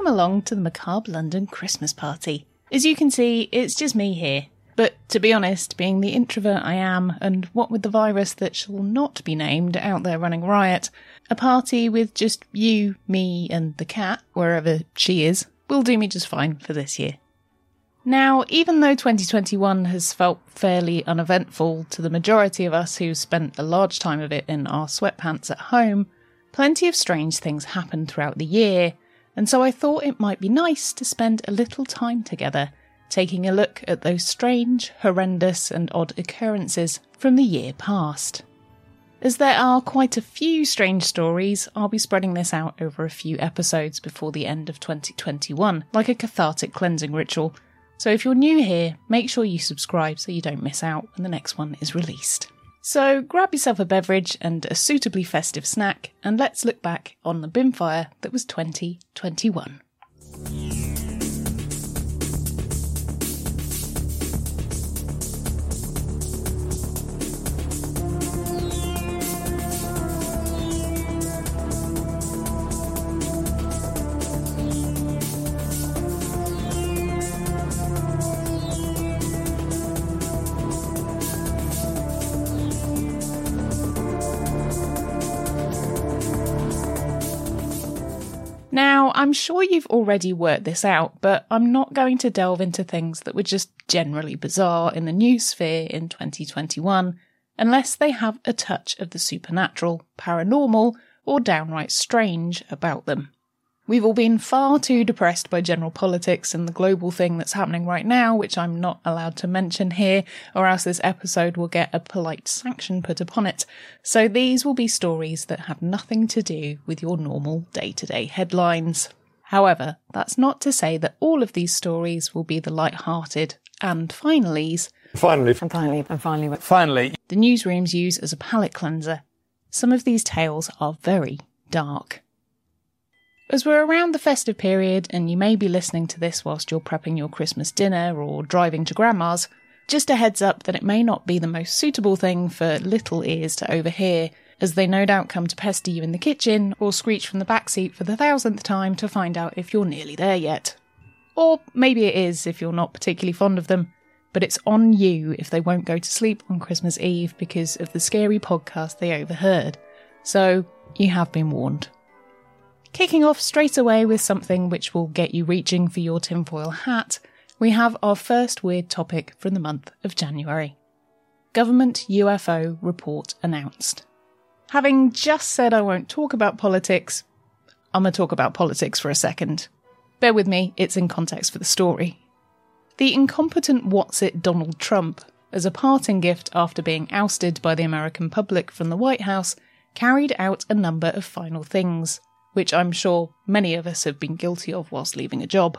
Welcome along to the Macabre London Christmas party. As you can see, it's just me here. But to be honest, being the introvert I am, and what with the virus that shall not be named out there running riot, a party with just you, me, and the cat, wherever she is, will do me just fine for this year. Now, even though 2021 has felt fairly uneventful to the majority of us who spent a large time of it in our sweatpants at home, plenty of strange things happened throughout the year, and so I thought it might be nice to spend a little time together taking a look at those strange, horrendous, and odd occurrences from the year past. As there are quite a few strange stories, I'll be spreading this out over a few episodes before the end of 2021, like a cathartic cleansing ritual. So if you're new here, make sure you subscribe so you don't miss out when the next one is released. So grab yourself a beverage and a suitably festive snack, and let's look back on the binfire that was 2021. Now, I'm sure you've already worked this out, but I'm not going to delve into things that were just generally bizarre in the news sphere in 2021 unless they have a touch of the supernatural, paranormal, or downright strange about them. We've all been far too depressed by general politics and the global thing that's happening right now, which I'm not allowed to mention here, or else this episode will get a polite sanction put upon it. So these will be stories that have nothing to do with your normal day to day headlines. However, that's not to say that all of these stories will be the light-hearted and finallys Finally, And finally, and finally, finally, the newsrooms use as a palate cleanser. Some of these tales are very dark. As we're around the festive period, and you may be listening to this whilst you're prepping your Christmas dinner or driving to grandma's, just a heads up that it may not be the most suitable thing for little ears to overhear, as they no doubt come to pester you in the kitchen or screech from the back seat for the thousandth time to find out if you're nearly there yet. Or maybe it is if you're not particularly fond of them, but it's on you if they won't go to sleep on Christmas Eve because of the scary podcast they overheard. So, you have been warned. Kicking off straight away with something which will get you reaching for your tinfoil hat, we have our first weird topic from the month of January. Government UFO report announced. Having just said I won't talk about politics, I'm going to talk about politics for a second. Bear with me, it's in context for the story. The incompetent what's it Donald Trump, as a parting gift after being ousted by the American public from the White House, carried out a number of final things, which I'm sure many of us have been guilty of whilst leaving a job.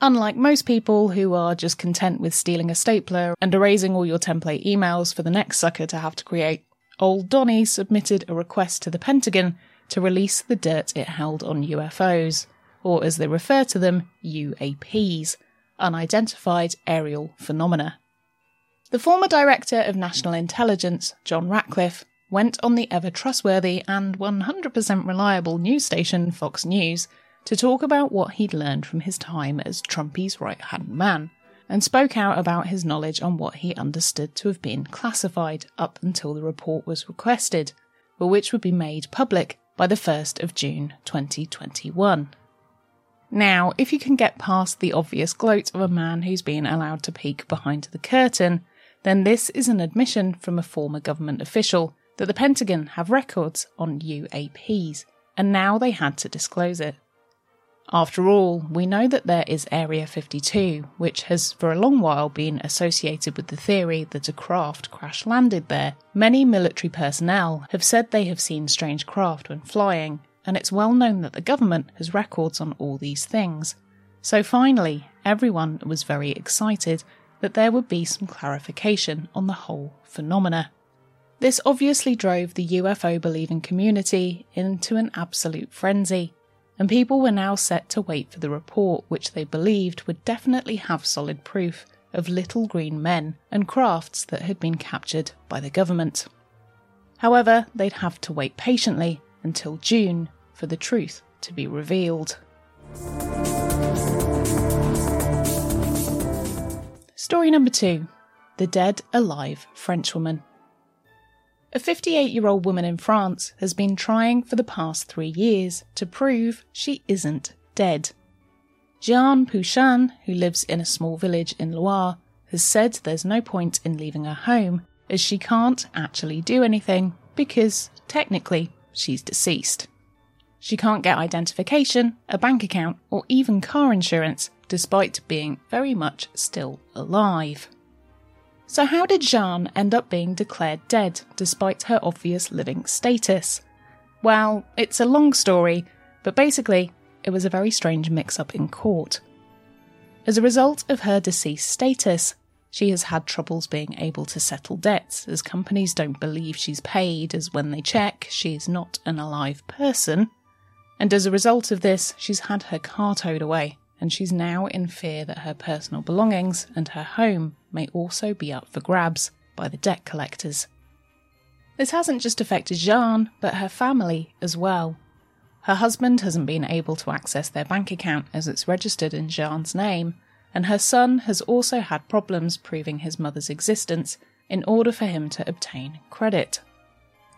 Unlike most people who are just content with stealing a stapler and erasing all your template emails for the next sucker to have to create, Old Donny submitted a request to the Pentagon to release the dirt it held on UFOs, or as they refer to them, UAPs, unidentified aerial phenomena. The former director of national intelligence, John Ratcliffe, went on the ever trustworthy and 100% reliable news station Fox News to talk about what he'd learned from his time as Trumpy's right hand man, and spoke out about his knowledge on what he understood to have been classified up until the report was requested, but which would be made public by the 1st of June 2021. Now, if you can get past the obvious gloat of a man who's been allowed to peek behind the curtain, then this is an admission from a former government official that the Pentagon have records on UAPs, and now they had to disclose it. After all, we know that there is Area 52, which has for a long while been associated with the theory that a craft crash landed there. Many military personnel have said they have seen strange craft when flying, and it's well known that the government has records on all these things. So finally, everyone was very excited that there would be some clarification on the whole phenomena. This obviously drove the UFO believing community into an absolute frenzy and people were now set to wait for the report, which they believed would definitely have solid proof of little green men and crafts that had been captured by the government. However, they'd have to wait patiently until June for the truth to be revealed. Story number two The Dead Alive Frenchwoman. A 58 year old woman in France has been trying for the past three years to prove she isn't dead. Jeanne Pouchain, who lives in a small village in Loire, has said there's no point in leaving her home as she can't actually do anything because, technically, she's deceased. She can't get identification, a bank account, or even car insurance, despite being very much still alive. So, how did Jeanne end up being declared dead despite her obvious living status? Well, it's a long story, but basically, it was a very strange mix up in court. As a result of her deceased status, she has had troubles being able to settle debts, as companies don't believe she's paid, as when they check, she is not an alive person. And as a result of this, she's had her car towed away, and she's now in fear that her personal belongings and her home may also be up for grabs by the debt collectors. This hasn't just affected Jeanne, but her family as well. Her husband hasn't been able to access their bank account as it's registered in Jeanne's name, and her son has also had problems proving his mother's existence in order for him to obtain credit.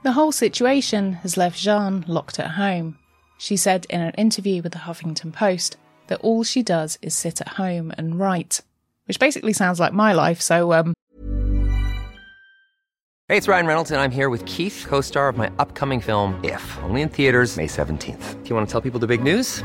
The whole situation has left Jeanne locked at home. She said in an interview with the Huffington Post that all she does is sit at home and write, which basically sounds like my life. So, um. Hey, it's Ryan Reynolds, and I'm here with Keith, co star of my upcoming film, If, only in theaters, May 17th. Do you want to tell people the big news?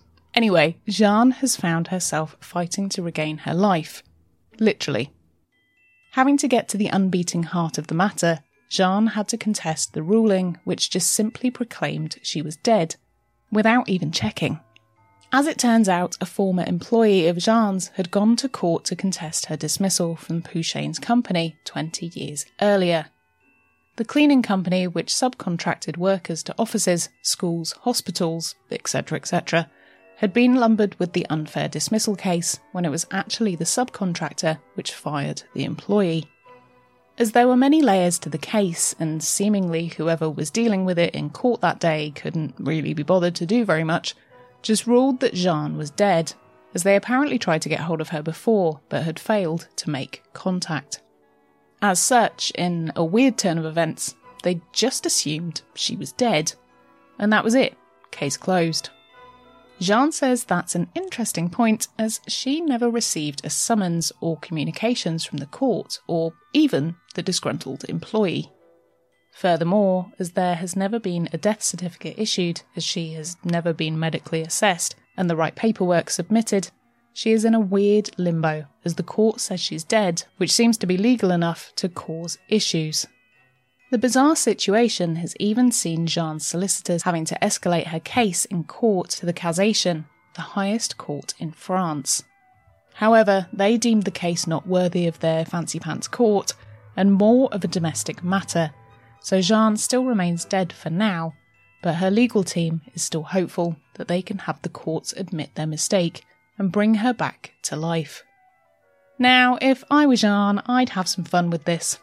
Anyway, Jeanne has found herself fighting to regain her life. Literally. Having to get to the unbeating heart of the matter, Jeanne had to contest the ruling, which just simply proclaimed she was dead, without even checking. As it turns out, a former employee of Jeanne's had gone to court to contest her dismissal from Pouchain's company 20 years earlier. The cleaning company, which subcontracted workers to offices, schools, hospitals, etc., etc., had been lumbered with the unfair dismissal case when it was actually the subcontractor which fired the employee. As there were many layers to the case, and seemingly whoever was dealing with it in court that day couldn't really be bothered to do very much, just ruled that Jeanne was dead, as they apparently tried to get hold of her before but had failed to make contact. As such, in a weird turn of events, they just assumed she was dead. And that was it. Case closed. Jeanne says that's an interesting point as she never received a summons or communications from the court or even the disgruntled employee. Furthermore, as there has never been a death certificate issued, as she has never been medically assessed, and the right paperwork submitted, she is in a weird limbo as the court says she's dead, which seems to be legal enough to cause issues. The bizarre situation has even seen Jeanne's solicitors having to escalate her case in court to the Cassation, the highest court in France. However, they deemed the case not worthy of their fancy pants court and more of a domestic matter, so Jeanne still remains dead for now, but her legal team is still hopeful that they can have the courts admit their mistake and bring her back to life. Now, if I were Jeanne, I'd have some fun with this.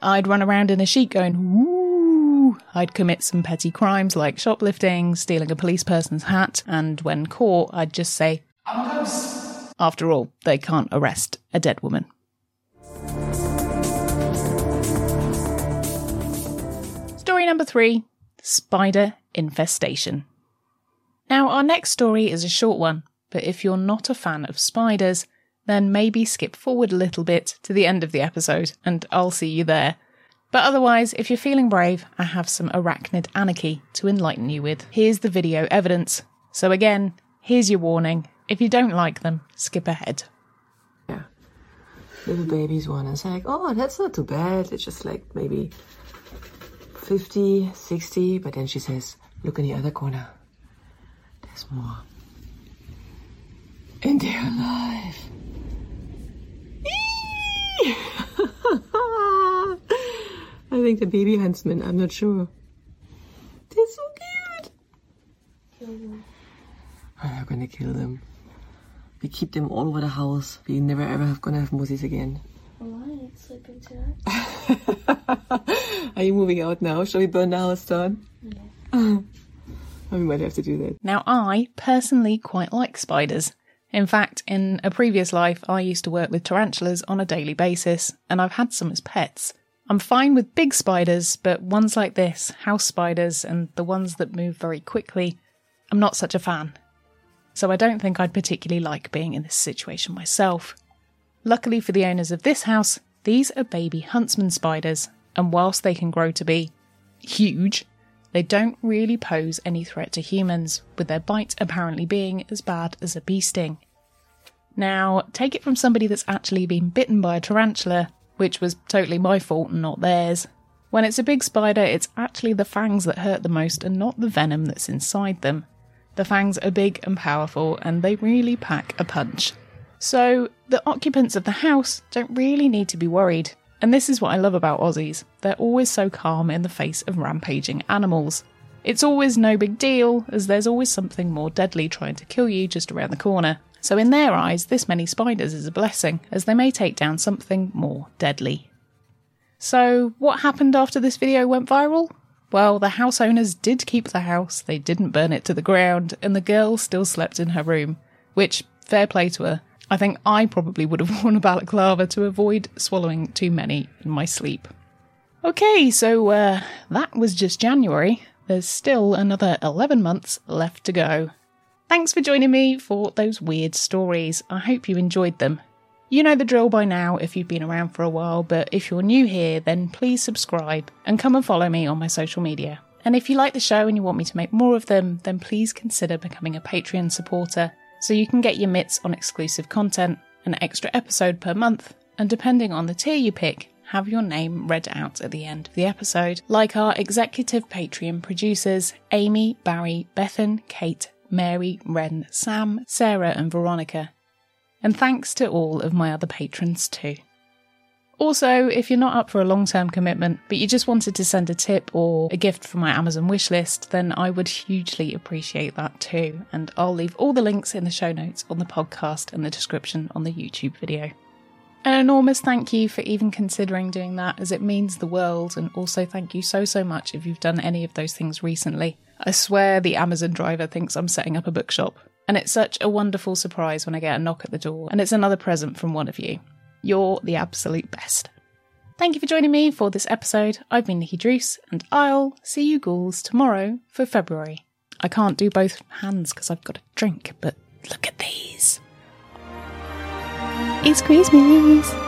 I'd run around in a sheet going, woo! I'd commit some petty crimes like shoplifting, stealing a police person's hat, and when caught, I'd just say. After all, they can't arrest a dead woman. Story number three Spider Infestation. Now, our next story is a short one, but if you're not a fan of spiders, then maybe skip forward a little bit to the end of the episode and I'll see you there. But otherwise, if you're feeling brave, I have some arachnid anarchy to enlighten you with. Here's the video evidence. So again, here's your warning. If you don't like them, skip ahead. Yeah. Little babies one is like, oh, that's not too bad. It's just like maybe 50, 60. But then she says, look in the other corner. There's more. And they're alive. I think the baby huntsman, I'm not sure. They're so cute. Oh, I'm not gonna kill them. We keep them all over the house. We never ever have gonna have mozzies again. Oh, why? Sleeping tonight? Are you moving out now? Shall we burn the house down? Yeah. Oh, we might have to do that. Now, I personally quite like spiders. In fact, in a previous life, I used to work with tarantulas on a daily basis, and I've had some as pets. I'm fine with big spiders, but ones like this, house spiders, and the ones that move very quickly, I'm not such a fan. So I don't think I'd particularly like being in this situation myself. Luckily for the owners of this house, these are baby huntsman spiders, and whilst they can grow to be huge, they don't really pose any threat to humans, with their bite apparently being as bad as a bee sting. Now, take it from somebody that's actually been bitten by a tarantula, which was totally my fault and not theirs. When it's a big spider, it's actually the fangs that hurt the most and not the venom that's inside them. The fangs are big and powerful, and they really pack a punch. So, the occupants of the house don't really need to be worried. And this is what I love about Aussies they're always so calm in the face of rampaging animals. It's always no big deal, as there's always something more deadly trying to kill you just around the corner. So, in their eyes, this many spiders is a blessing, as they may take down something more deadly. So, what happened after this video went viral? Well, the house owners did keep the house, they didn't burn it to the ground, and the girl still slept in her room, which, fair play to her. I think I probably would have worn a balaclava to avoid swallowing too many in my sleep. Okay, so uh, that was just January. There's still another 11 months left to go. Thanks for joining me for those weird stories. I hope you enjoyed them. You know the drill by now if you've been around for a while, but if you're new here, then please subscribe and come and follow me on my social media. And if you like the show and you want me to make more of them, then please consider becoming a Patreon supporter so you can get your mitts on exclusive content, an extra episode per month, and depending on the tier you pick, have your name read out at the end of the episode, like our executive Patreon producers Amy, Barry, Bethan, Kate, Mary, Ren, Sam, Sarah, and Veronica. And thanks to all of my other patrons too. Also, if you're not up for a long term commitment, but you just wanted to send a tip or a gift from my Amazon wishlist, then I would hugely appreciate that too. And I'll leave all the links in the show notes on the podcast and the description on the YouTube video. An enormous thank you for even considering doing that, as it means the world. And also, thank you so, so much if you've done any of those things recently. I swear the Amazon driver thinks I'm setting up a bookshop. And it's such a wonderful surprise when I get a knock at the door, and it's another present from one of you. You're the absolute best. Thank you for joining me for this episode. I've been Nikki Druce, and I'll see you ghouls tomorrow for February. I can't do both hands because I've got a drink, but look at these. It's Christmas!